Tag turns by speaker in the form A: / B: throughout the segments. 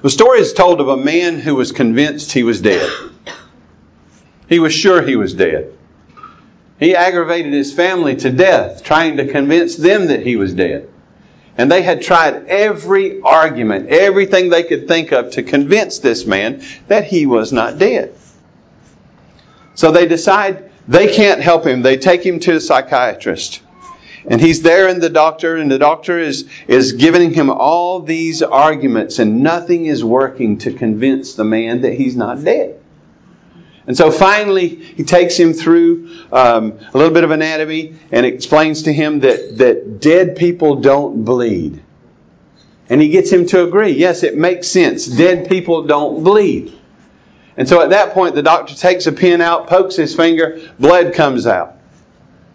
A: The story is told of a man who was convinced he was dead. He was sure he was dead. He aggravated his family to death, trying to convince them that he was dead. And they had tried every argument, everything they could think of to convince this man that he was not dead. So they decide they can't help him. They take him to a psychiatrist. And he's there and the doctor, and the doctor is, is giving him all these arguments, and nothing is working to convince the man that he's not dead. And so finally, he takes him through um, a little bit of anatomy and explains to him that, that dead people don't bleed. And he gets him to agree. Yes, it makes sense. Dead people don't bleed. And so at that point, the doctor takes a pin out, pokes his finger, blood comes out.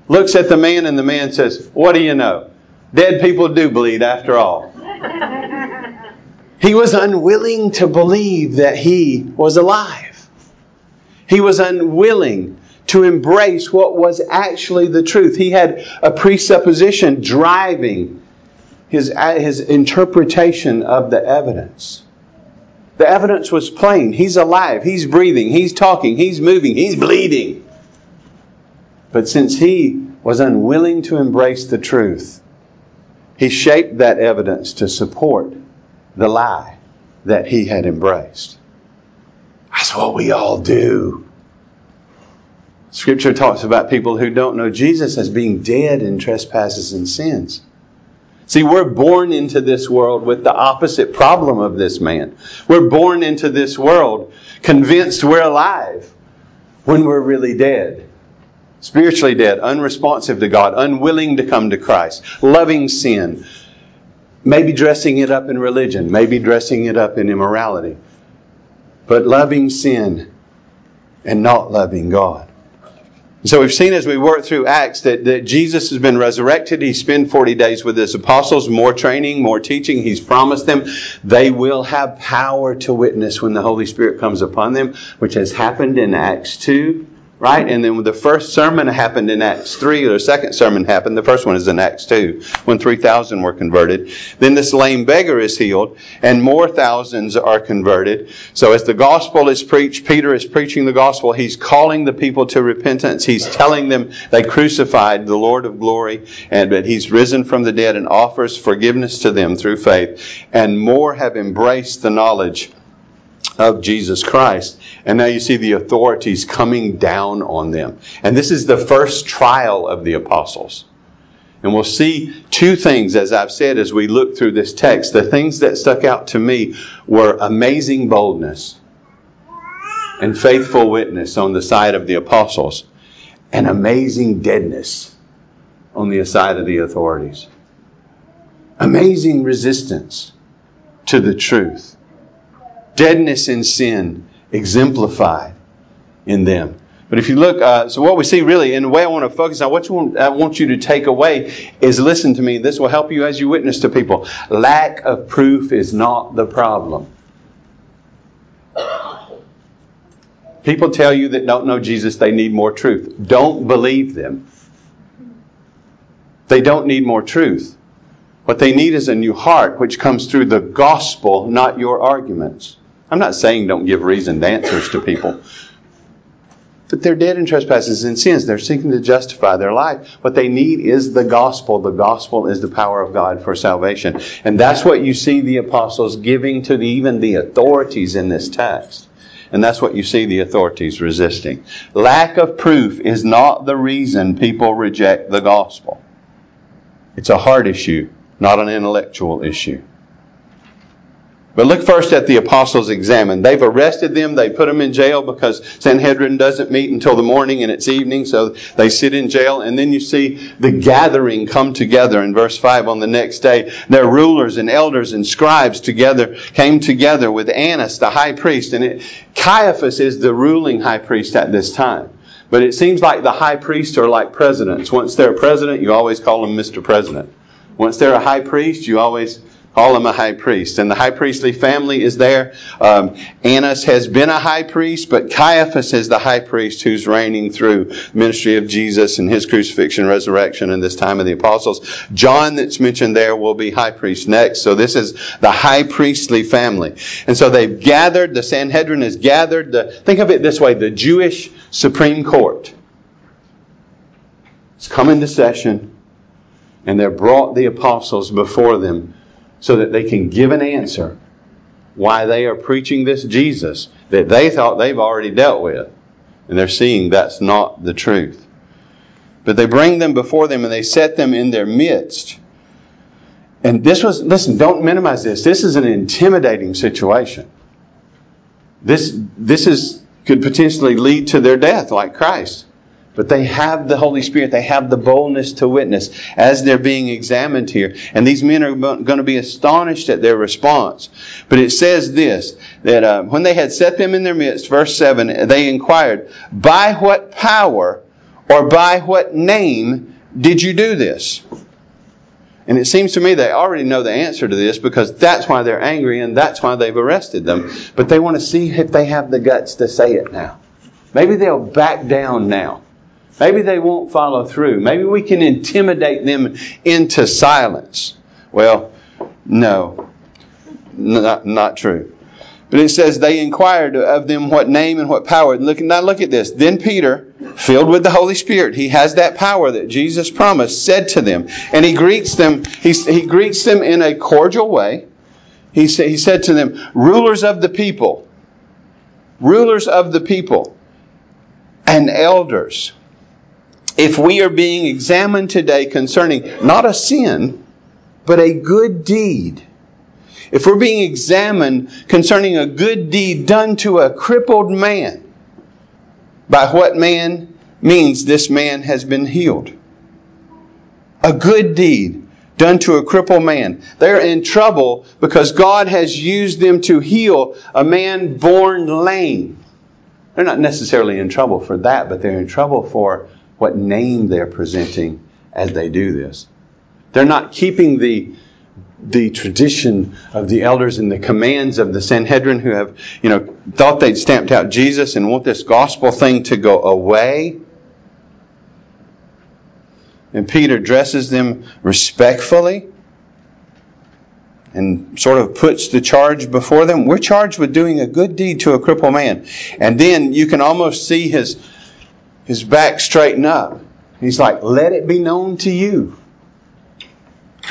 A: Looks at the man, and the man says, What do you know? Dead people do bleed after all. he was unwilling to believe that he was alive. He was unwilling to embrace what was actually the truth. He had a presupposition driving his, uh, his interpretation of the evidence. The evidence was plain. He's alive. He's breathing. He's talking. He's moving. He's bleeding. But since he was unwilling to embrace the truth, he shaped that evidence to support the lie that he had embraced. That's what we all do. Scripture talks about people who don't know Jesus as being dead in trespasses and sins. See, we're born into this world with the opposite problem of this man. We're born into this world convinced we're alive when we're really dead. Spiritually dead, unresponsive to God, unwilling to come to Christ, loving sin, maybe dressing it up in religion, maybe dressing it up in immorality but loving sin and not loving God. So we've seen as we work through Acts that, that Jesus has been resurrected. He spent 40 days with his apostles, more training, more teaching. He's promised them they will have power to witness when the Holy Spirit comes upon them, which has happened in Acts 2 right? And then the first sermon happened in Acts 3, or the second sermon happened. The first one is in Acts 2, when 3,000 were converted. Then this lame beggar is healed, and more thousands are converted. So as the gospel is preached, Peter is preaching the gospel. He's calling the people to repentance. He's telling them they crucified the Lord of glory, and that he's risen from the dead and offers forgiveness to them through faith. And more have embraced the knowledge of Jesus Christ. And now you see the authorities coming down on them. And this is the first trial of the apostles. And we'll see two things, as I've said, as we look through this text. The things that stuck out to me were amazing boldness and faithful witness on the side of the apostles, and amazing deadness on the side of the authorities. Amazing resistance to the truth deadness in sin exemplified in them. But if you look, uh, so what we see really, and the way I want to focus on, what want, I want you to take away is listen to me. This will help you as you witness to people. Lack of proof is not the problem. People tell you that don't know Jesus, they need more truth. Don't believe them. They don't need more truth. What they need is a new heart, which comes through the gospel, not your arguments. I'm not saying don't give reasoned answers to people. But they're dead in trespasses and sins. They're seeking to justify their life. What they need is the gospel. The gospel is the power of God for salvation. And that's what you see the apostles giving to the, even the authorities in this text. And that's what you see the authorities resisting. Lack of proof is not the reason people reject the gospel. It's a heart issue, not an intellectual issue. But look first at the apostles examined. They've arrested them. They put them in jail because Sanhedrin doesn't meet until the morning and it's evening. So they sit in jail. And then you see the gathering come together in verse 5 on the next day. Their rulers and elders and scribes together came together with Annas, the high priest. And it, Caiaphas is the ruling high priest at this time. But it seems like the high priests are like presidents. Once they're a president, you always call them Mr. President. Once they're a high priest, you always call him a high priest. And the high priestly family is there. Um, Annas has been a high priest, but Caiaphas is the high priest who's reigning through ministry of Jesus and his crucifixion, resurrection, and this time of the apostles. John, that's mentioned there, will be high priest next. So this is the high priestly family. And so they've gathered, the Sanhedrin has gathered, the, think of it this way, the Jewish Supreme Court. It's come into session, and they've brought the apostles before them so that they can give an answer why they are preaching this Jesus that they thought they've already dealt with. And they're seeing that's not the truth. But they bring them before them and they set them in their midst. And this was, listen, don't minimize this. This is an intimidating situation. This, this is, could potentially lead to their death, like Christ. But they have the Holy Spirit. They have the boldness to witness as they're being examined here. And these men are going to be astonished at their response. But it says this, that uh, when they had set them in their midst, verse 7, they inquired, By what power or by what name did you do this? And it seems to me they already know the answer to this because that's why they're angry and that's why they've arrested them. But they want to see if they have the guts to say it now. Maybe they'll back down now. Maybe they won't follow through. Maybe we can intimidate them into silence. Well, no, not, not true. But it says they inquired of them what name and what power. Look, now look at this. Then Peter, filled with the Holy Spirit, he has that power that Jesus promised, said to them, and he greets them. He, he greets them in a cordial way. He, sa- he said to them, "Rulers of the people, rulers of the people, and elders." If we are being examined today concerning not a sin, but a good deed, if we're being examined concerning a good deed done to a crippled man, by what man means this man has been healed. A good deed done to a crippled man. They're in trouble because God has used them to heal a man born lame. They're not necessarily in trouble for that, but they're in trouble for what name they're presenting as they do this. They're not keeping the the tradition of the elders and the commands of the Sanhedrin who have, you know, thought they'd stamped out Jesus and want this gospel thing to go away. And Peter dresses them respectfully and sort of puts the charge before them. We're charged with doing a good deed to a crippled man. And then you can almost see his his back straighten up. He's like, let it be known to you,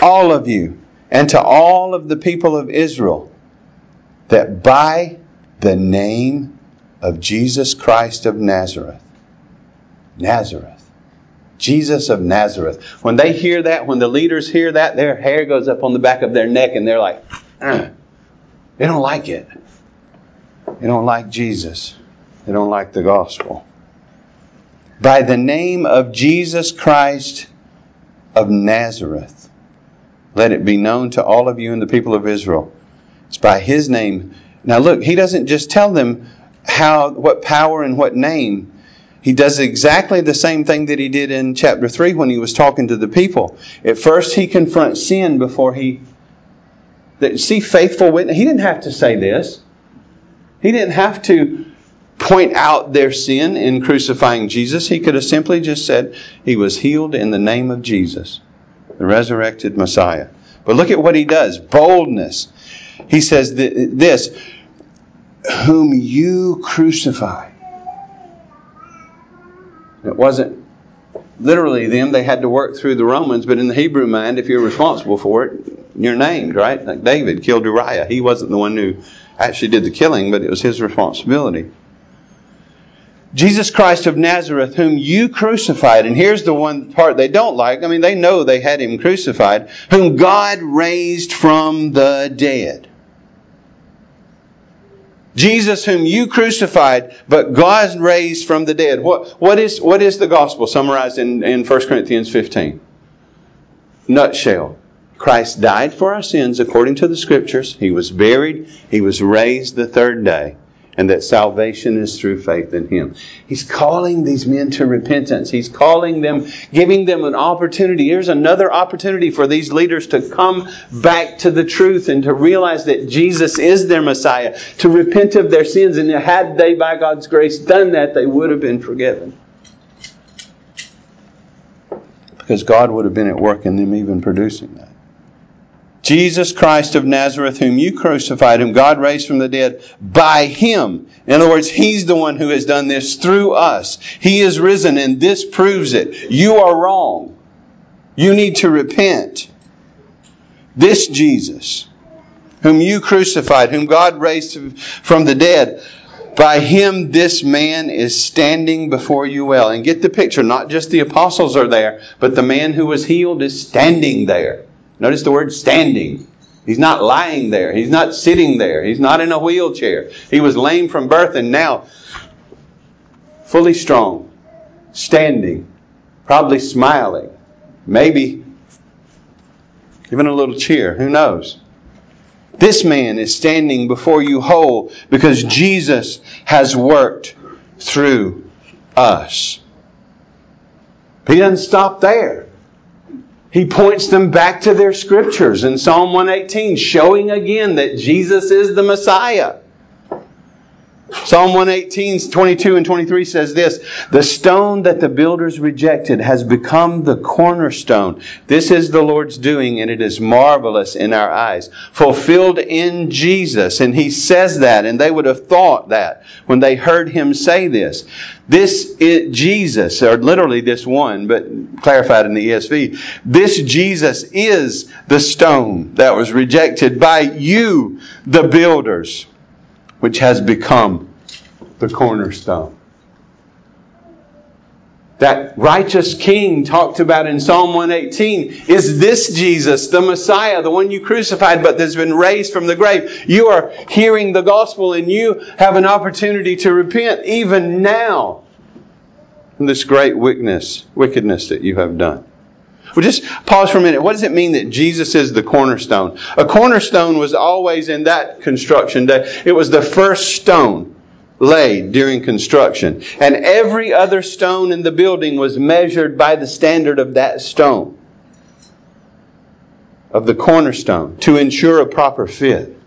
A: all of you, and to all of the people of Israel, that by the name of Jesus Christ of Nazareth, Nazareth, Jesus of Nazareth. When they hear that, when the leaders hear that, their hair goes up on the back of their neck and they're like, uh, they don't like it. They don't like Jesus. They don't like the gospel by the name of Jesus Christ of Nazareth. Let it be known to all of you and the people of Israel. It's by his name. Now look, he doesn't just tell them how what power and what name. He does exactly the same thing that he did in chapter 3 when he was talking to the people. At first he confronts sin before he see faithful witness. He didn't have to say this. He didn't have to point out their sin in crucifying Jesus. He could have simply just said he was healed in the name of Jesus, the resurrected Messiah. But look at what he does boldness. He says this, whom you crucified. It wasn't literally them, they had to work through the Romans, but in the Hebrew mind, if you're responsible for it, you're named, right? Like David killed Uriah. He wasn't the one who actually did the killing, but it was his responsibility. Jesus Christ of Nazareth, whom you crucified. And here's the one part they don't like. I mean, they know they had him crucified, whom God raised from the dead. Jesus, whom you crucified, but God raised from the dead. What, what, is, what is the gospel summarized in, in 1 Corinthians 15? Nutshell. Christ died for our sins according to the scriptures. He was buried. He was raised the third day. And that salvation is through faith in him. He's calling these men to repentance. He's calling them, giving them an opportunity. Here's another opportunity for these leaders to come back to the truth and to realize that Jesus is their Messiah, to repent of their sins. And had they, by God's grace, done that, they would have been forgiven. Because God would have been at work in them even producing that. Jesus Christ of Nazareth, whom you crucified, whom God raised from the dead, by him. In other words, he's the one who has done this through us. He is risen, and this proves it. You are wrong. You need to repent. This Jesus, whom you crucified, whom God raised from the dead, by him this man is standing before you well. And get the picture, not just the apostles are there, but the man who was healed is standing there. Notice the word standing. He's not lying there. He's not sitting there. He's not in a wheelchair. He was lame from birth and now fully strong, standing, probably smiling, maybe even a little cheer. Who knows? This man is standing before you whole because Jesus has worked through us. He doesn't stop there. He points them back to their scriptures in Psalm 118, showing again that Jesus is the Messiah. Psalm 118, 22 and 23 says this The stone that the builders rejected has become the cornerstone. This is the Lord's doing, and it is marvelous in our eyes. Fulfilled in Jesus. And he says that, and they would have thought that when they heard him say this. This is Jesus, or literally this one, but clarified in the ESV. This Jesus is the stone that was rejected by you, the builders which has become the cornerstone. That righteous king talked about in Psalm 118 is this Jesus, the Messiah, the one you crucified, but has been raised from the grave. You are hearing the gospel and you have an opportunity to repent even now from this great wickedness, wickedness that you have done. Well, just pause for a minute. What does it mean that Jesus is the cornerstone? A cornerstone was always in that construction day. It was the first stone laid during construction. And every other stone in the building was measured by the standard of that stone, of the cornerstone, to ensure a proper fit.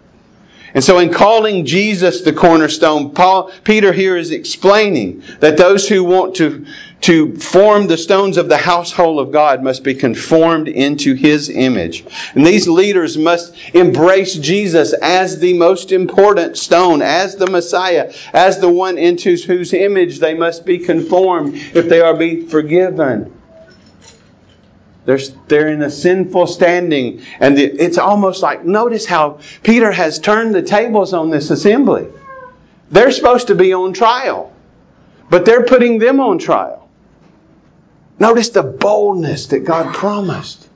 A: And so, in calling Jesus the cornerstone, Paul, Peter here is explaining that those who want to, to form the stones of the household of God must be conformed into his image. And these leaders must embrace Jesus as the most important stone, as the Messiah, as the one into whose image they must be conformed if they are to be forgiven. They're, they're in a sinful standing. And it's almost like, notice how Peter has turned the tables on this assembly. They're supposed to be on trial, but they're putting them on trial. Notice the boldness that God promised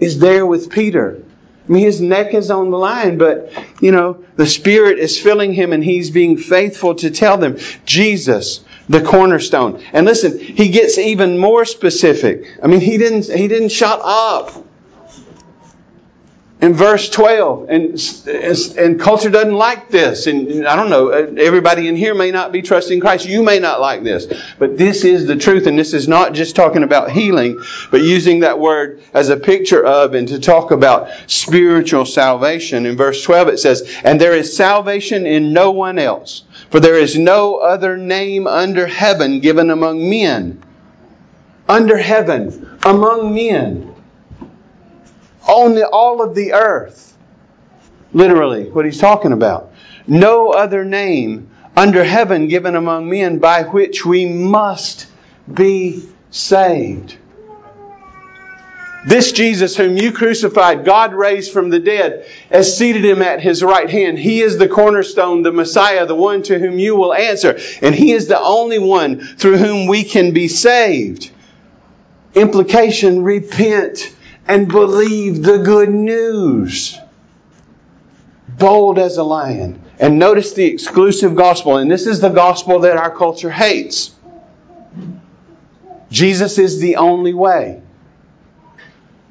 A: is there with Peter. I mean, his neck is on the line, but, you know, the Spirit is filling him and he's being faithful to tell them, Jesus, the cornerstone. And listen, he gets even more specific. I mean, he didn't, he didn't shut up. In verse 12, and, and culture doesn't like this. And I don't know, everybody in here may not be trusting Christ. You may not like this. But this is the truth. And this is not just talking about healing, but using that word as a picture of and to talk about spiritual salvation. In verse 12, it says, And there is salvation in no one else. For there is no other name under heaven given among men. Under heaven, among men. On the, all of the earth. Literally, what he's talking about. No other name under heaven given among men by which we must be saved. This Jesus, whom you crucified, God raised from the dead, has seated him at his right hand. He is the cornerstone, the Messiah, the one to whom you will answer. And he is the only one through whom we can be saved. Implication repent and believe the good news. Bold as a lion. And notice the exclusive gospel. And this is the gospel that our culture hates. Jesus is the only way.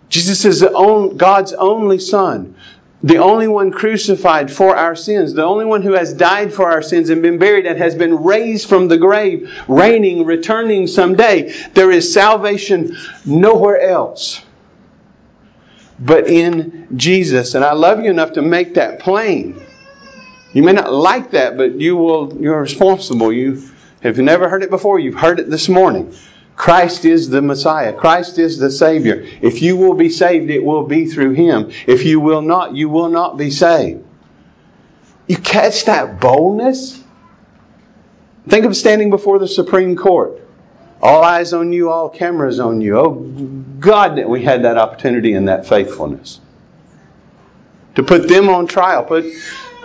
A: Jesus is God's only Son. the only one crucified for our sins, the only one who has died for our sins and been buried and has been raised from the grave, reigning, returning someday. There is salvation nowhere else but in Jesus. And I love you enough to make that plain. You may not like that, but you will you're responsible. You have never heard it before, you've heard it this morning. Christ is the Messiah. Christ is the Savior. If you will be saved, it will be through Him. If you will not, you will not be saved. You catch that boldness? Think of standing before the Supreme Court. All eyes on you, all cameras on you. Oh, God, that we had that opportunity and that faithfulness. To put them on trial, put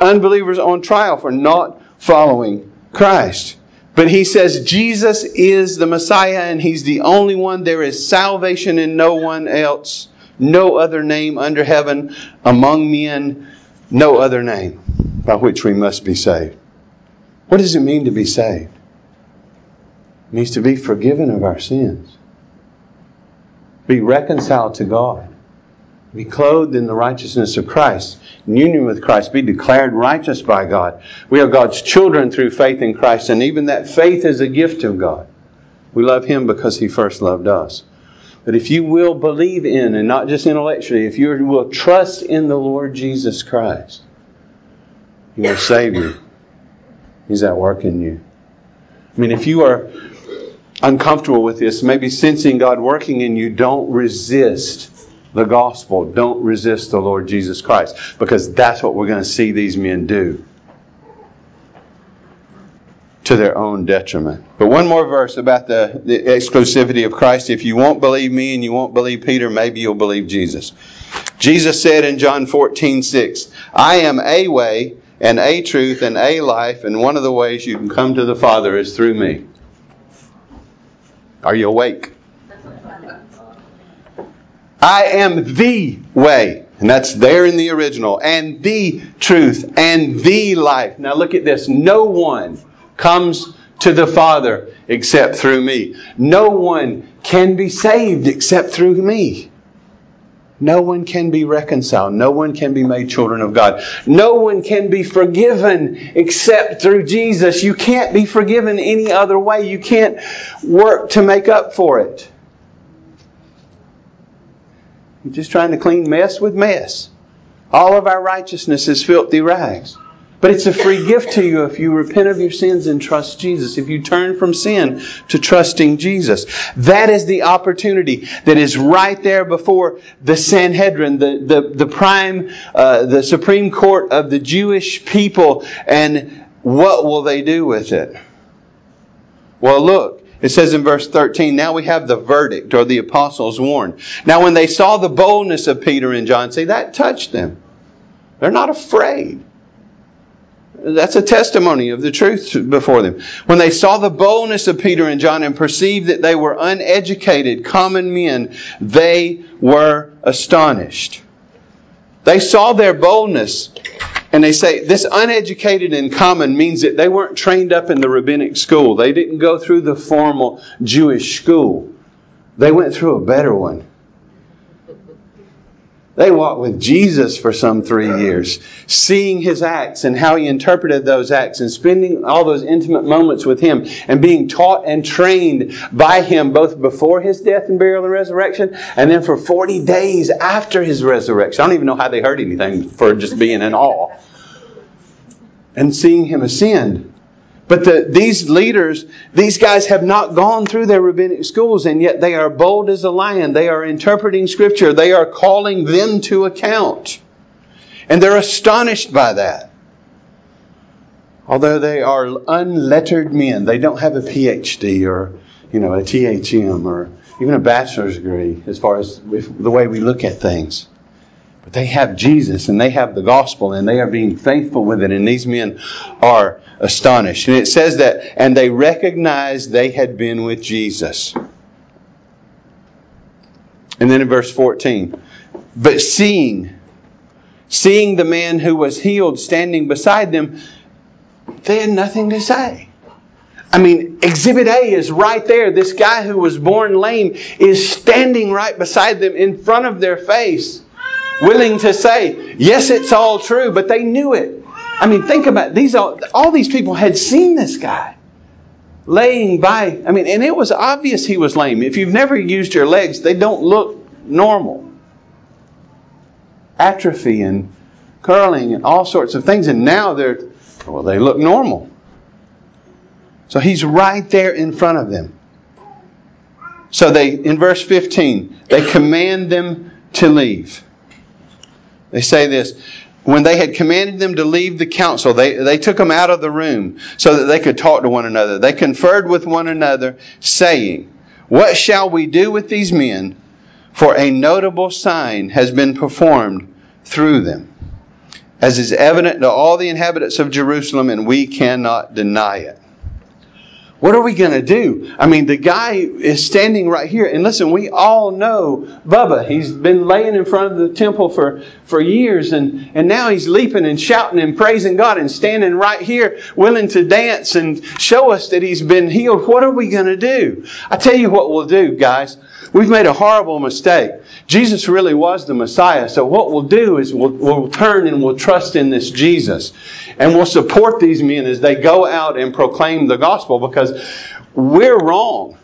A: unbelievers on trial for not following Christ. But he says Jesus is the Messiah and he's the only one. There is salvation in no one else, no other name under heaven among men, no other name by which we must be saved. What does it mean to be saved? Means to be forgiven of our sins, be reconciled to God, be clothed in the righteousness of Christ, in union with Christ, be declared righteous by God. We are God's children through faith in Christ, and even that faith is a gift of God. We love Him because He first loved us. But if you will believe in, and not just intellectually, if you will trust in the Lord Jesus Christ, He will save you. He's at work in you. I mean, if you are uncomfortable with this, maybe sensing God working in you, don't resist the gospel. Don't resist the Lord Jesus Christ because that's what we're going to see these men do to their own detriment. But one more verse about the, the exclusivity of Christ. If you won't believe me and you won't believe Peter, maybe you'll believe Jesus. Jesus said in John 14, 6, I am a way and a truth and a life, and one of the ways you can come to the Father is through me. Are you awake? I am the way. And that's there in the original. And the truth and the life. Now look at this. No one comes to the Father except through me. No one can be saved except through me. No one can be reconciled. No one can be made children of God. No one can be forgiven except through Jesus. You can't be forgiven any other way. You can't work to make up for it. You're just trying to clean mess with mess. All of our righteousness is filthy rags. But it's a free gift to you if you repent of your sins and trust Jesus. If you turn from sin to trusting Jesus. That is the opportunity that is right there before the Sanhedrin, the, the, the prime, uh, the Supreme Court of the Jewish people. And what will they do with it? Well, look, it says in verse 13, now we have the verdict, or the apostles warned. Now, when they saw the boldness of Peter and John, see, that touched them. They're not afraid. That's a testimony of the truth before them. When they saw the boldness of Peter and John and perceived that they were uneducated, common men, they were astonished. They saw their boldness and they say this uneducated and common means that they weren't trained up in the rabbinic school. They didn't go through the formal Jewish school. They went through a better one. They walked with Jesus for some three years, seeing his acts and how he interpreted those acts and spending all those intimate moments with him and being taught and trained by him both before his death and burial and resurrection and then for 40 days after his resurrection. I don't even know how they heard anything for just being in awe. And seeing him ascend. But the, these leaders, these guys have not gone through their rabbinic schools, and yet they are bold as a lion. They are interpreting Scripture. They are calling them to account. And they're astonished by that. Although they are unlettered men, they don't have a PhD or, you know, a THM or even a bachelor's degree as far as the way we look at things. But they have Jesus and they have the gospel and they are being faithful with it. And these men are astonished. And it says that, and they recognized they had been with Jesus. And then in verse 14, but seeing, seeing the man who was healed standing beside them, they had nothing to say. I mean, Exhibit A is right there. This guy who was born lame is standing right beside them in front of their face. Willing to say, yes, it's all true, but they knew it. I mean, think about it. these. All, all these people had seen this guy laying by. I mean, and it was obvious he was lame. If you've never used your legs, they don't look normal. Atrophy and curling and all sorts of things, and now they're well, they look normal. So he's right there in front of them. So they, in verse 15, they command them to leave. They say this when they had commanded them to leave the council, they, they took them out of the room so that they could talk to one another. They conferred with one another, saying, What shall we do with these men? For a notable sign has been performed through them, as is evident to all the inhabitants of Jerusalem, and we cannot deny it. What are we going to do? I mean, the guy is standing right here. And listen, we all know Bubba. He's been laying in front of the temple for, for years. And, and now he's leaping and shouting and praising God and standing right here willing to dance and show us that he's been healed. What are we going to do? I tell you what we'll do, guys. We've made a horrible mistake. Jesus really was the Messiah. So what we'll do is we'll, we'll turn and we'll trust in this Jesus. And we'll support these men as they go out and proclaim the gospel because we're wrong.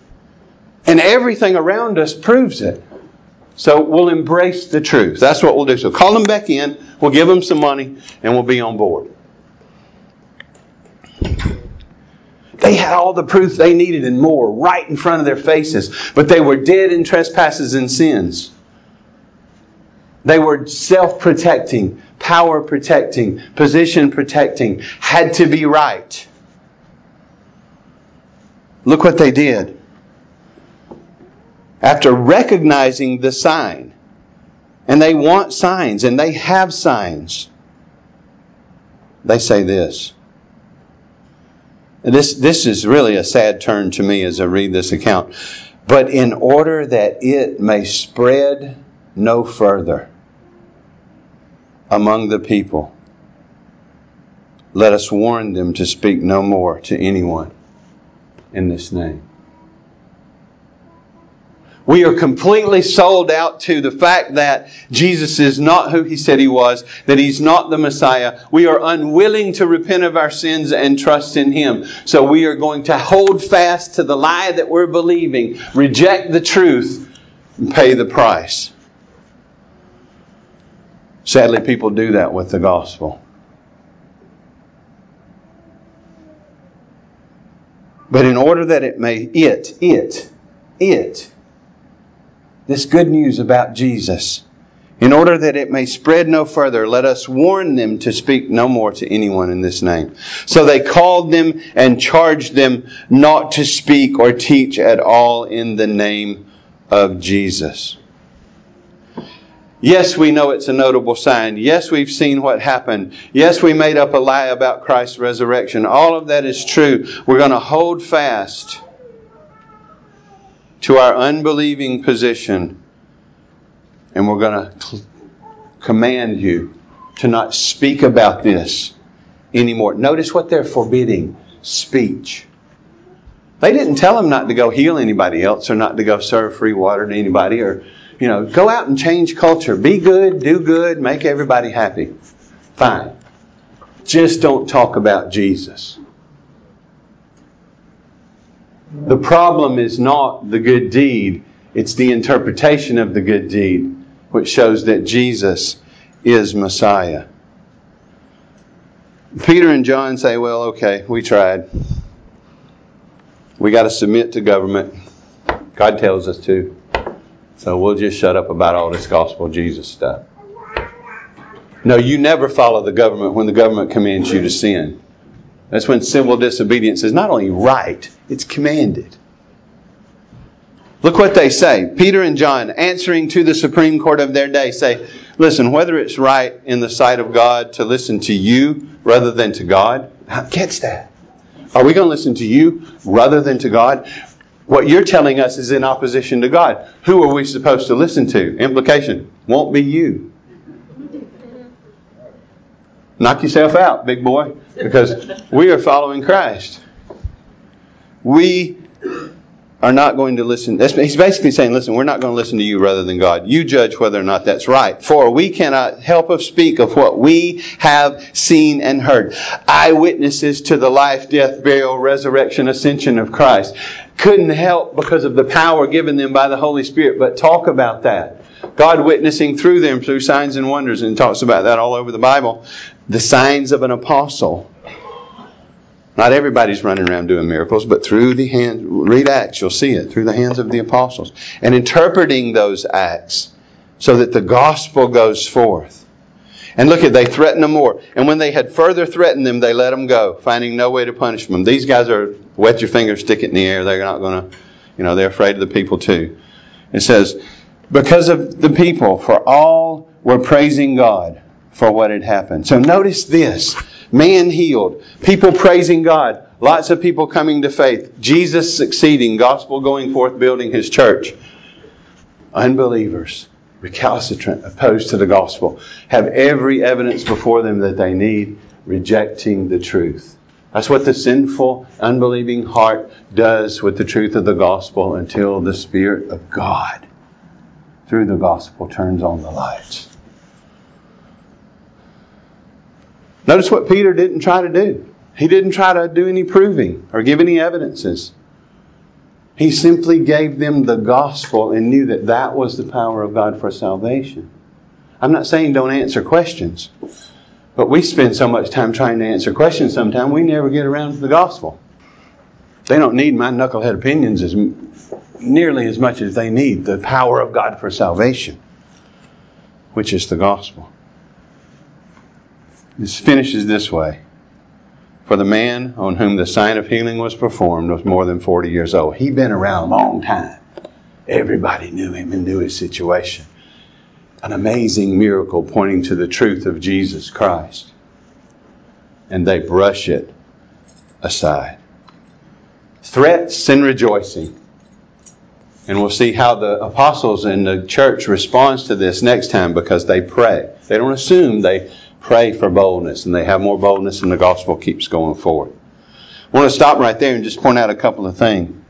A: And everything around us proves it. So we'll embrace the truth. That's what we'll do. So call them back in. We'll give them some money and we'll be on board. They had all the proof they needed and more right in front of their faces, but they were dead in trespasses and sins. They were self protecting, power protecting, position protecting, had to be right. Look what they did. After recognizing the sign, and they want signs, and they have signs, they say this. This, this is really a sad turn to me as I read this account. But in order that it may spread no further, among the people. Let us warn them to speak no more to anyone in this name. We are completely sold out to the fact that Jesus is not who he said he was, that he's not the Messiah. We are unwilling to repent of our sins and trust in him. So we are going to hold fast to the lie that we're believing, reject the truth, and pay the price. Sadly, people do that with the gospel. But in order that it may, it, it, it, this good news about Jesus, in order that it may spread no further, let us warn them to speak no more to anyone in this name. So they called them and charged them not to speak or teach at all in the name of Jesus. Yes, we know it's a notable sign. Yes, we've seen what happened. Yes, we made up a lie about Christ's resurrection. All of that is true. We're going to hold fast to our unbelieving position and we're going to command you to not speak about this anymore. Notice what they're forbidding speech. They didn't tell him not to go heal anybody else or not to go serve free water to anybody or you know, go out and change culture. Be good, do good, make everybody happy. Fine. Just don't talk about Jesus. The problem is not the good deed, it's the interpretation of the good deed, which shows that Jesus is Messiah. Peter and John say, well, okay, we tried. We got to submit to government. God tells us to. So we'll just shut up about all this gospel Jesus stuff. No, you never follow the government when the government commands you to sin. That's when civil disobedience is not only right, it's commanded. Look what they say. Peter and John, answering to the Supreme Court of their day, say, Listen, whether it's right in the sight of God to listen to you rather than to God, catch that. Are we going to listen to you rather than to God? What you're telling us is in opposition to God. Who are we supposed to listen to? Implication won't be you. Knock yourself out, big boy, because we are following Christ. We are not going to listen. He's basically saying, listen, we're not going to listen to you rather than God. You judge whether or not that's right. For we cannot help but speak of what we have seen and heard. Eyewitnesses to the life, death, burial, resurrection, ascension of Christ. Couldn't help because of the power given them by the Holy Spirit, but talk about that. God witnessing through them through signs and wonders, and talks about that all over the Bible. The signs of an apostle. Not everybody's running around doing miracles, but through the hands, read Acts, you'll see it, through the hands of the apostles. And interpreting those acts so that the gospel goes forth. And look at, they threatened them more. And when they had further threatened them, they let them go, finding no way to punish them. These guys are wet your finger, stick it in the air. They're not going to, you know, they're afraid of the people too. It says, because of the people, for all were praising God for what had happened. So notice this man healed, people praising God, lots of people coming to faith, Jesus succeeding, gospel going forth, building his church. Unbelievers, recalcitrant, opposed to the gospel, have every evidence before them that they need, rejecting the truth. That's what the sinful, unbelieving heart does with the truth of the gospel until the Spirit of God, through the gospel, turns on the lights. Notice what Peter didn't try to do. He didn't try to do any proving or give any evidences. He simply gave them the gospel and knew that that was the power of God for salvation. I'm not saying don't answer questions, but we spend so much time trying to answer questions sometimes we never get around to the gospel. They don't need my knucklehead opinions as nearly as much as they need the power of God for salvation, which is the gospel. This finishes this way. For the man on whom the sign of healing was performed was more than 40 years old. He'd been around a long time. Everybody knew him and knew his situation. An amazing miracle pointing to the truth of Jesus Christ. And they brush it aside. Threats and rejoicing. And we'll see how the apostles and the church responds to this next time because they pray. They don't assume they pray for boldness, and they have more boldness, and the gospel keeps going forward. I want to stop right there and just point out a couple of things.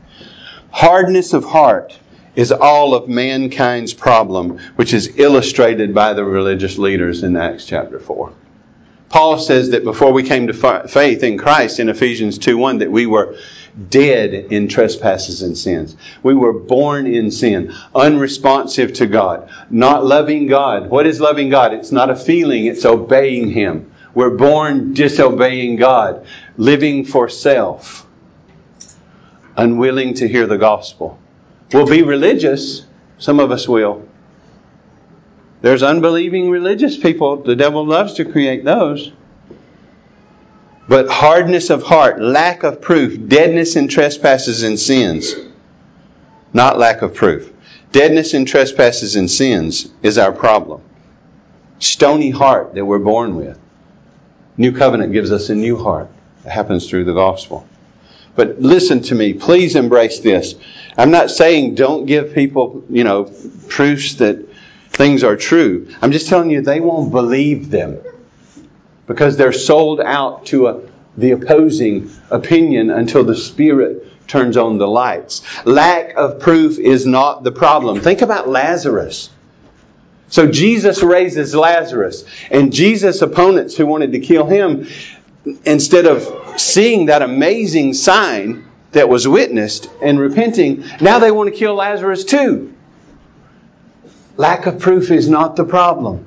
A: Hardness of heart is all of mankind's problem, which is illustrated by the religious leaders in Acts chapter 4. Paul says that before we came to faith in Christ in Ephesians 2 1, that we were dead in trespasses and sins. We were born in sin, unresponsive to God, not loving God. What is loving God? It's not a feeling, it's obeying Him. We're born disobeying God, living for self, unwilling to hear the gospel. We'll be religious, some of us will. There's unbelieving religious people. The devil loves to create those. But hardness of heart, lack of proof, deadness in trespasses and sins. Not lack of proof. Deadness in trespasses and sins is our problem. Stony heart that we're born with. New covenant gives us a new heart. It happens through the gospel. But listen to me. Please embrace this. I'm not saying don't give people, you know, proofs that things are true. I'm just telling you they won't believe them because they're sold out to a, the opposing opinion until the Spirit turns on the lights. Lack of proof is not the problem. Think about Lazarus. So Jesus raises Lazarus, and Jesus' opponents who wanted to kill him, instead of seeing that amazing sign that was witnessed and repenting, now they want to kill Lazarus too. Lack of proof is not the problem.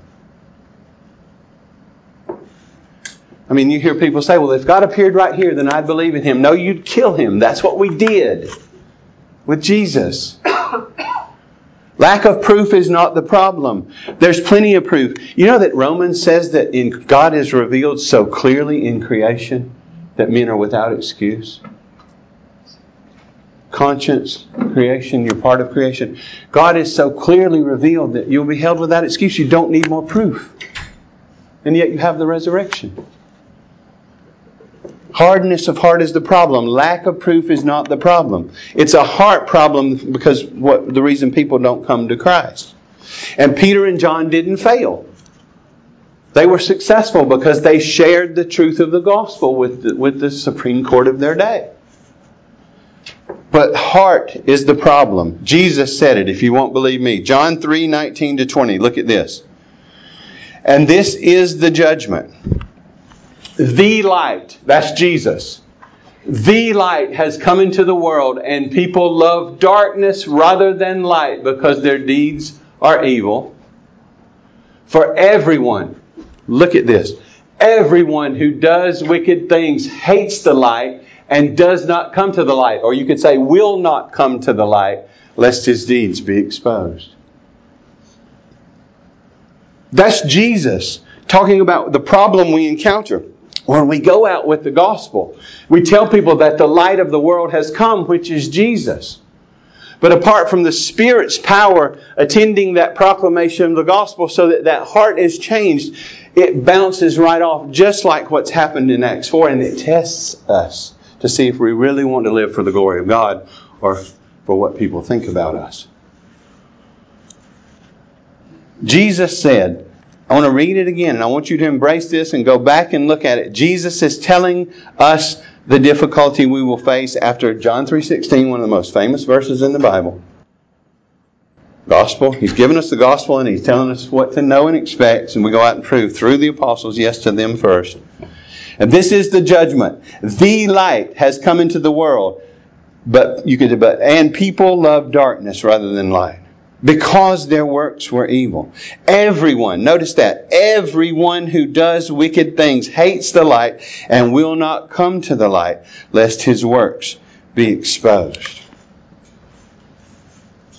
A: I mean, you hear people say, well, if God appeared right here, then I'd believe in him. No, you'd kill him. That's what we did with Jesus. Lack of proof is not the problem. There's plenty of proof. You know that Romans says that in, God is revealed so clearly in creation that men are without excuse? Conscience, creation, you're part of creation. God is so clearly revealed that you'll be held without excuse. You don't need more proof. And yet you have the resurrection. Hardness of heart is the problem. Lack of proof is not the problem. It's a heart problem because what the reason people don't come to Christ. And Peter and John didn't fail. They were successful because they shared the truth of the gospel with the, with the Supreme Court of their day. But heart is the problem. Jesus said it, if you won't believe me. John 3 19 to 20. Look at this. And this is the judgment. The light, that's Jesus. The light has come into the world, and people love darkness rather than light because their deeds are evil. For everyone, look at this. Everyone who does wicked things hates the light and does not come to the light. Or you could say, will not come to the light, lest his deeds be exposed. That's Jesus talking about the problem we encounter. When we go out with the gospel, we tell people that the light of the world has come, which is Jesus. But apart from the Spirit's power attending that proclamation of the gospel so that that heart is changed, it bounces right off just like what's happened in Acts 4 and it tests us to see if we really want to live for the glory of God or for what people think about us. Jesus said, I want to read it again and I want you to embrace this and go back and look at it. Jesus is telling us the difficulty we will face after John 3:16, one of the most famous verses in the Bible. Gospel, he's given us the gospel and he's telling us what to know and expect and we go out and prove through the apostles, yes to them first. And this is the judgment. The light has come into the world, but you could, but and people love darkness rather than light because their works were evil. Everyone, notice that, everyone who does wicked things hates the light and will not come to the light, lest his works be exposed.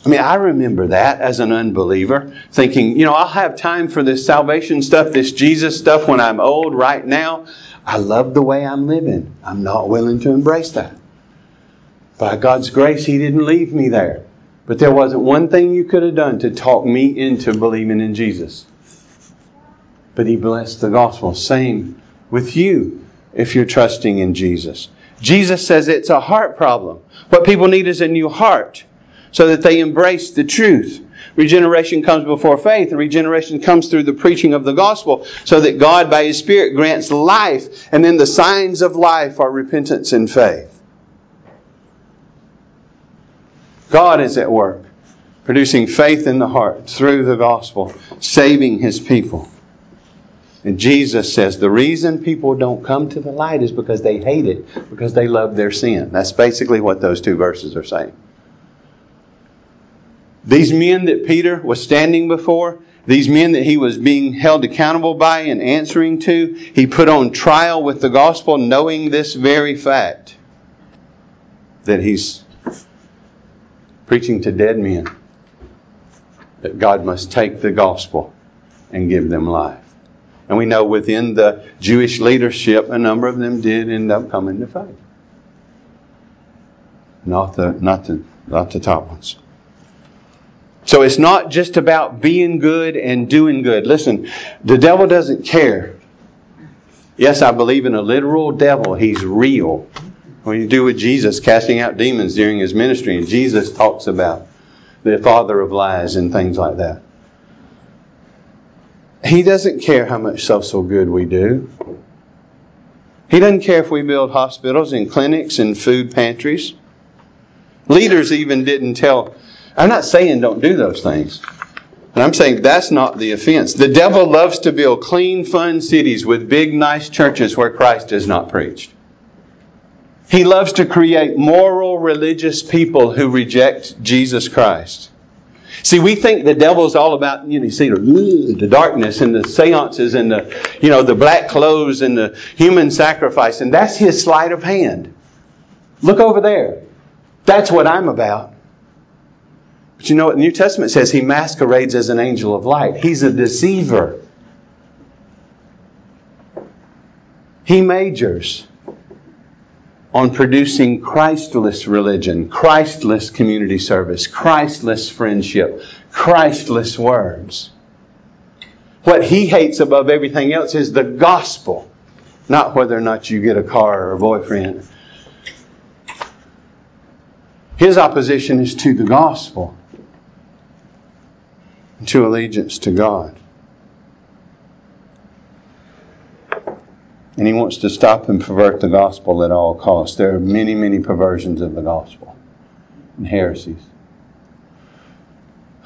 A: I mean, I remember that as an unbeliever, thinking, you know, I'll have time for this salvation stuff, this Jesus stuff when I'm old right now. I love the way I'm living. I'm not willing to embrace that. By God's grace, He didn't leave me there. But there wasn't one thing you could have done to talk me into believing in Jesus. But He blessed the gospel. Same with you if you're trusting in Jesus. Jesus says it's a heart problem. What people need is a new heart so that they embrace the truth. Regeneration comes before faith. And regeneration comes through the preaching of the gospel so that God, by His Spirit, grants life. And then the signs of life are repentance and faith. God is at work, producing faith in the heart through the gospel, saving His people. And Jesus says the reason people don't come to the light is because they hate it, because they love their sin. That's basically what those two verses are saying. These men that Peter was standing before, these men that he was being held accountable by and answering to, he put on trial with the gospel, knowing this very fact that he's preaching to dead men, that God must take the gospel and give them life. And we know within the Jewish leadership, a number of them did end up coming to faith. Not the, not the, not the top ones. So it's not just about being good and doing good. Listen, the devil doesn't care. Yes, I believe in a literal devil. He's real. Do you do with Jesus casting out demons during his ministry? And Jesus talks about the father of lies and things like that. He doesn't care how much social good we do. He doesn't care if we build hospitals and clinics and food pantries. Leaders even didn't tell I'm not saying don't do those things. And I'm saying that's not the offense. The devil loves to build clean, fun cities with big, nice churches where Christ is not preached. He loves to create moral, religious people who reject Jesus Christ. See, we think the devil's all about, you know, you see the, the darkness and the seances and the, you know, the black clothes and the human sacrifice, and that's his sleight of hand. Look over there. That's what I'm about. But you know what the New Testament says? He masquerades as an angel of light. He's a deceiver. He majors on producing Christless religion, Christless community service, Christless friendship, Christless words. What he hates above everything else is the gospel, not whether or not you get a car or a boyfriend. His opposition is to the gospel to allegiance to God. And he wants to stop and pervert the gospel at all costs. There are many, many perversions of the gospel. and heresies.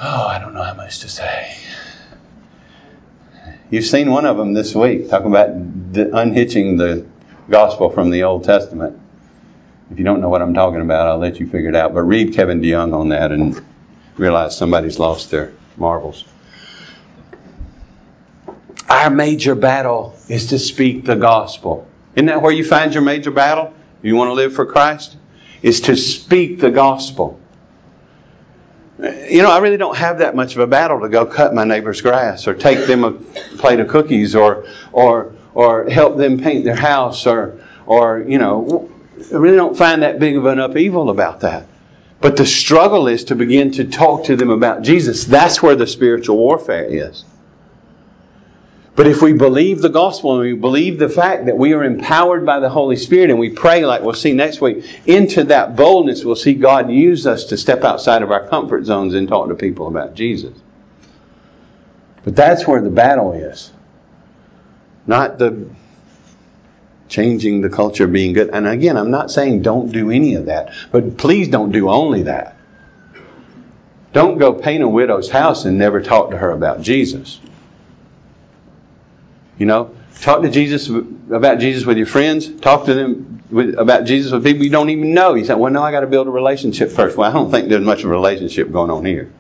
A: Oh, I don't know how much to say. You've seen one of them this week, talking about unhitching the gospel from the Old Testament. If you don't know what I'm talking about, I'll let you figure it out. But read Kevin DeYoung on that and realize somebody's lost their marbles. Our major battle is to speak the gospel. Isn't that where you find your major battle? You want to live for Christ? Is to speak the gospel. You know, I really don't have that much of a battle to go cut my neighbor's grass or take them a plate of cookies or or or help them paint their house or or you know, I really don't find that big of an upheaval about that. But the struggle is to begin to talk to them about Jesus. That's where the spiritual warfare is. But if we believe the gospel and we believe the fact that we are empowered by the Holy Spirit and we pray, like we'll see next week, into that boldness, we'll see God use us to step outside of our comfort zones and talk to people about Jesus. But that's where the battle is. Not the changing the culture being good. And again, I'm not saying don't do any of that, but please don't do only that. Don't go paint a widow's house and never talk to her about Jesus. You know, talk to Jesus about Jesus with your friends. Talk to them with, about Jesus with people you don't even know. You say, "Well, no, I got to build a relationship first. Well, I don't think there's much of a relationship going on here.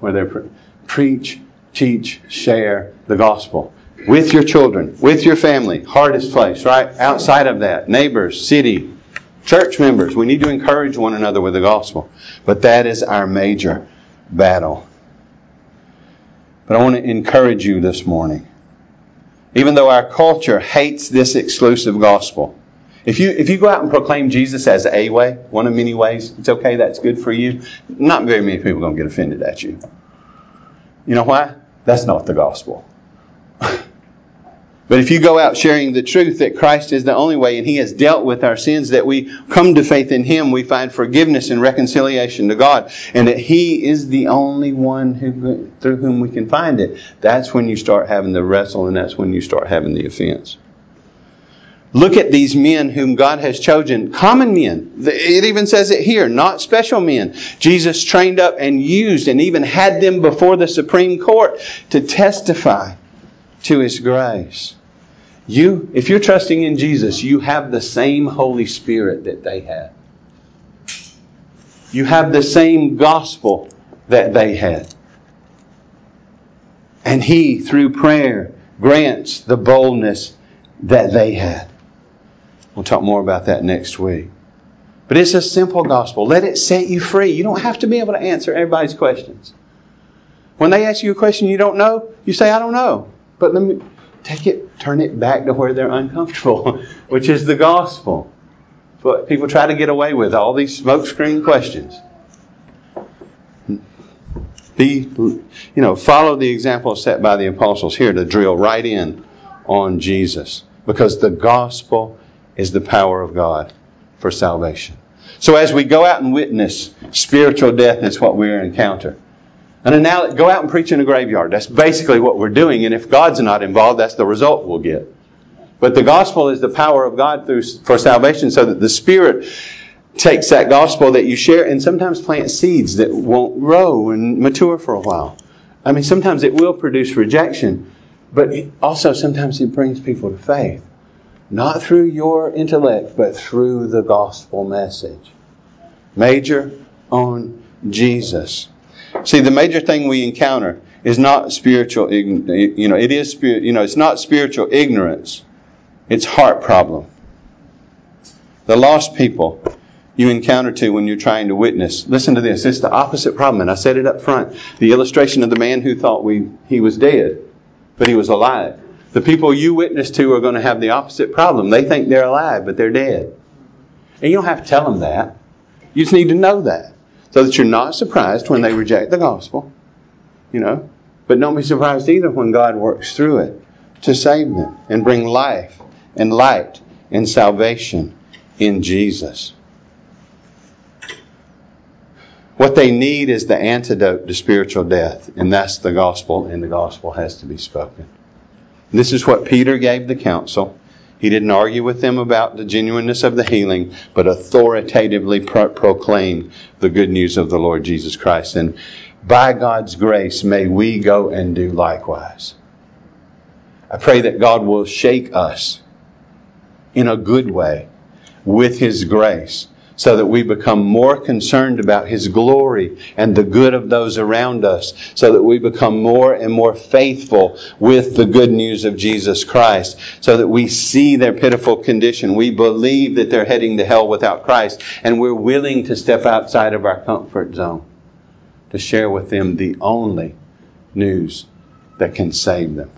A: Where they pre- preach, teach, share the gospel with your children, with your family. Hardest place, right? Outside of that, neighbors, city, church members. We need to encourage one another with the gospel. But that is our major battle. But I want to encourage you this morning. Even though our culture hates this exclusive gospel, if you, if you go out and proclaim Jesus as a way, one of many ways, it's okay, that's good for you, not very many people are going to get offended at you. You know why? That's not the gospel. But if you go out sharing the truth that Christ is the only way and He has dealt with our sins, that we come to faith in Him, we find forgiveness and reconciliation to God, and that He is the only one who, through whom we can find it, that's when you start having the wrestle and that's when you start having the offense. Look at these men whom God has chosen, common men. It even says it here, not special men. Jesus trained up and used and even had them before the Supreme Court to testify to His grace. You, if you're trusting in Jesus, you have the same Holy Spirit that they had. You have the same gospel that they had. And He, through prayer, grants the boldness that they had. We'll talk more about that next week. But it's a simple gospel. Let it set you free. You don't have to be able to answer everybody's questions. When they ask you a question you don't know, you say, I don't know. But let me take it, turn it back to where they're uncomfortable, which is the gospel. But people try to get away with all these smokescreen questions. Be, you know, follow the example set by the apostles here to drill right in on Jesus, because the gospel is the power of God for salvation. So as we go out and witness spiritual death, that's what we encounter. And now go out and preach in a graveyard. That's basically what we're doing. And if God's not involved, that's the result we'll get. But the gospel is the power of God through, for salvation so that the Spirit takes that gospel that you share and sometimes plant seeds that won't grow and mature for a while. I mean, sometimes it will produce rejection, but also sometimes it brings people to faith. Not through your intellect, but through the gospel message. Major on Jesus. See, the major thing we encounter is not spiritual, you know, it is you know, it's not spiritual ignorance. It's heart problem. The lost people you encounter to when you're trying to witness. Listen to this. It's the opposite problem. And I said it up front. The illustration of the man who thought we, he was dead, but he was alive. The people you witness to are going to have the opposite problem. They think they're alive, but they're dead. And you don't have to tell them that. You just need to know that so that you're not surprised when they reject the gospel, you know. But don't be surprised either when God works through it to save them and bring life and light and salvation in Jesus. What they need is the antidote to spiritual death, and that's the gospel, and the gospel has to be spoken. This is what Peter gave the council. He didn't argue with them about the genuineness of the healing, but authoritatively pro- proclaimed the good news of the Lord Jesus Christ. And by God's grace, may we go and do likewise. I pray that God will shake us in a good way with His grace so that we become more concerned about His glory and the good of those around us, so that we become more and more faithful with the good news of Jesus Christ, so that we see their pitiful condition. We believe that they're heading to hell without Christ, and we're willing to step outside of our comfort zone to share with them the only news that can save them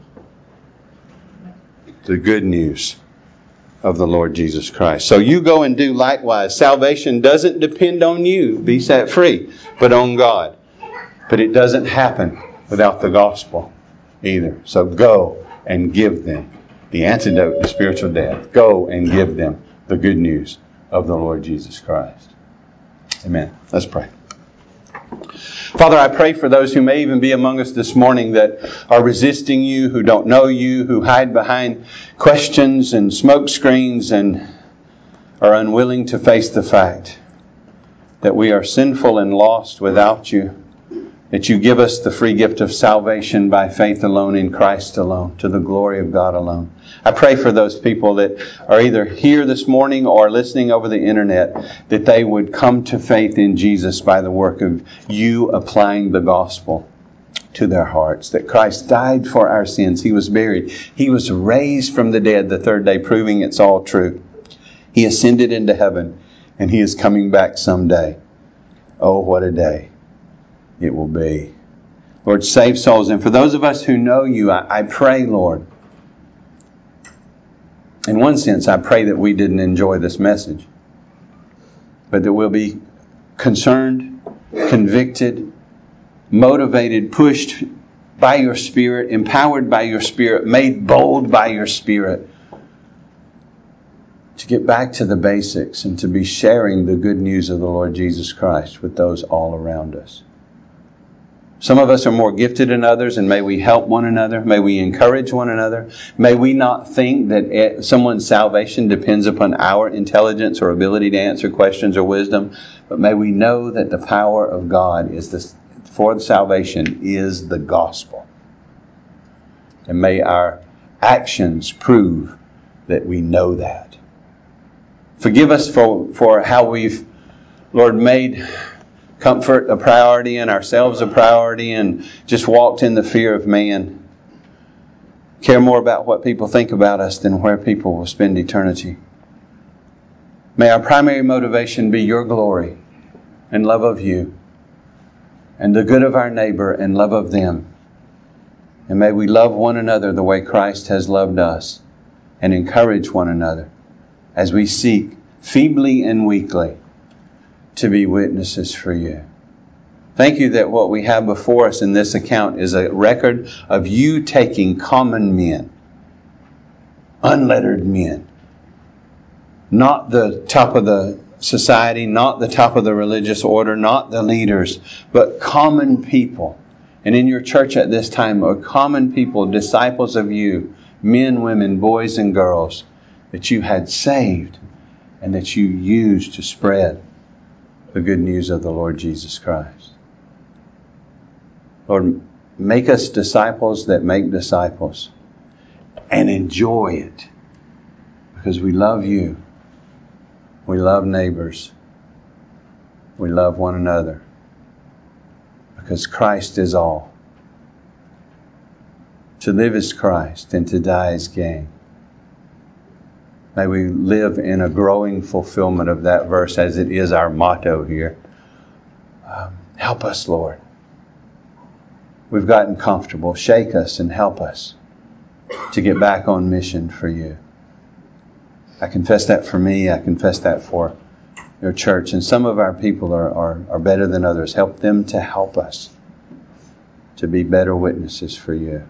A: the good news of the Lord Jesus Christ. So you go and do likewise. Salvation doesn't depend on you, be set free, but on God. But it doesn't happen without the gospel either. So go and give them the antidote to spiritual death. Go and give them the good news of the Lord Jesus Christ. Amen. Let's pray. Father, I pray for those who may even be among us this morning that are resisting you, who don't know you, who hide behind questions and smoke screens and are unwilling to face the fact that we are sinful and lost without you that you give us the free gift of salvation by faith alone in Christ alone, to the glory of God alone. I pray for those people that are either here this morning or listening over the internet, that they would come to faith in Jesus by the work of you applying the gospel to their hearts. That Christ died for our sins. He was buried. He was raised from the dead the third day, proving it's all true. He ascended into heaven and he is coming back someday. Oh, what a day it will be. Lord, save souls. And for those of us who know you, I, I pray, Lord, in one sense, I pray that we didn't enjoy this message, but that we'll be concerned, convicted, motivated, pushed by your Spirit, empowered by your Spirit, made bold by your Spirit to get back to the basics and to be sharing the good news of the Lord Jesus Christ with those all around us. Some of us are more gifted than others, and may we help one another. May we encourage one another. May we not think that someone's salvation depends upon our intelligence or ability to answer questions or wisdom, but may we know that the power of God is the, for salvation is the gospel. And may our actions prove that we know that. Forgive us for, for how we've, Lord, made comfort a priority and ourselves a priority and just walked in the fear of man. Care more about what people think about us than where people will spend eternity. May our primary motivation be your glory and love of you and the good of our neighbor and love of them. And may we love one another the way Christ has loved us and encourage one another as we seek feebly and weakly to be witnesses for you. Thank you that what we have before us in this account is a record of you taking common men, unlettered men, not the top of the society, not the top of the religious order, not the leaders, but common people. And in your church at this time are common people, disciples of you, men, women, boys, and girls that you had saved and that you used to spread the good news of the Lord Jesus Christ. Lord, make us disciples that make disciples and enjoy it because we love you. We love neighbors. We love one another because Christ is all. To live is Christ and to die is gain. May we live in a growing fulfillment of that verse as it is our motto here. Um, help us, Lord. We've gotten comfortable. Shake us and help us to get back on mission for you. I confess that for me. I confess that for your church. And some of our people are, are, are better than others. Help them to help us to be better witnesses for you.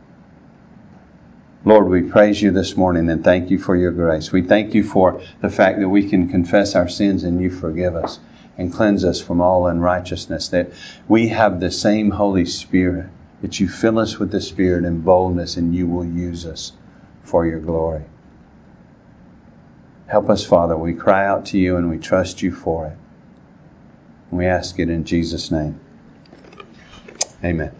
A: Lord, we praise you this morning and thank you for your grace. We thank you for the fact that we can confess our sins and you forgive us and cleanse us from all unrighteousness, that we have the same Holy Spirit, that you fill us with the Spirit and boldness and you will use us for your glory. Help us, Father. We cry out to you and we trust you for it. We ask it in Jesus' name. Amen.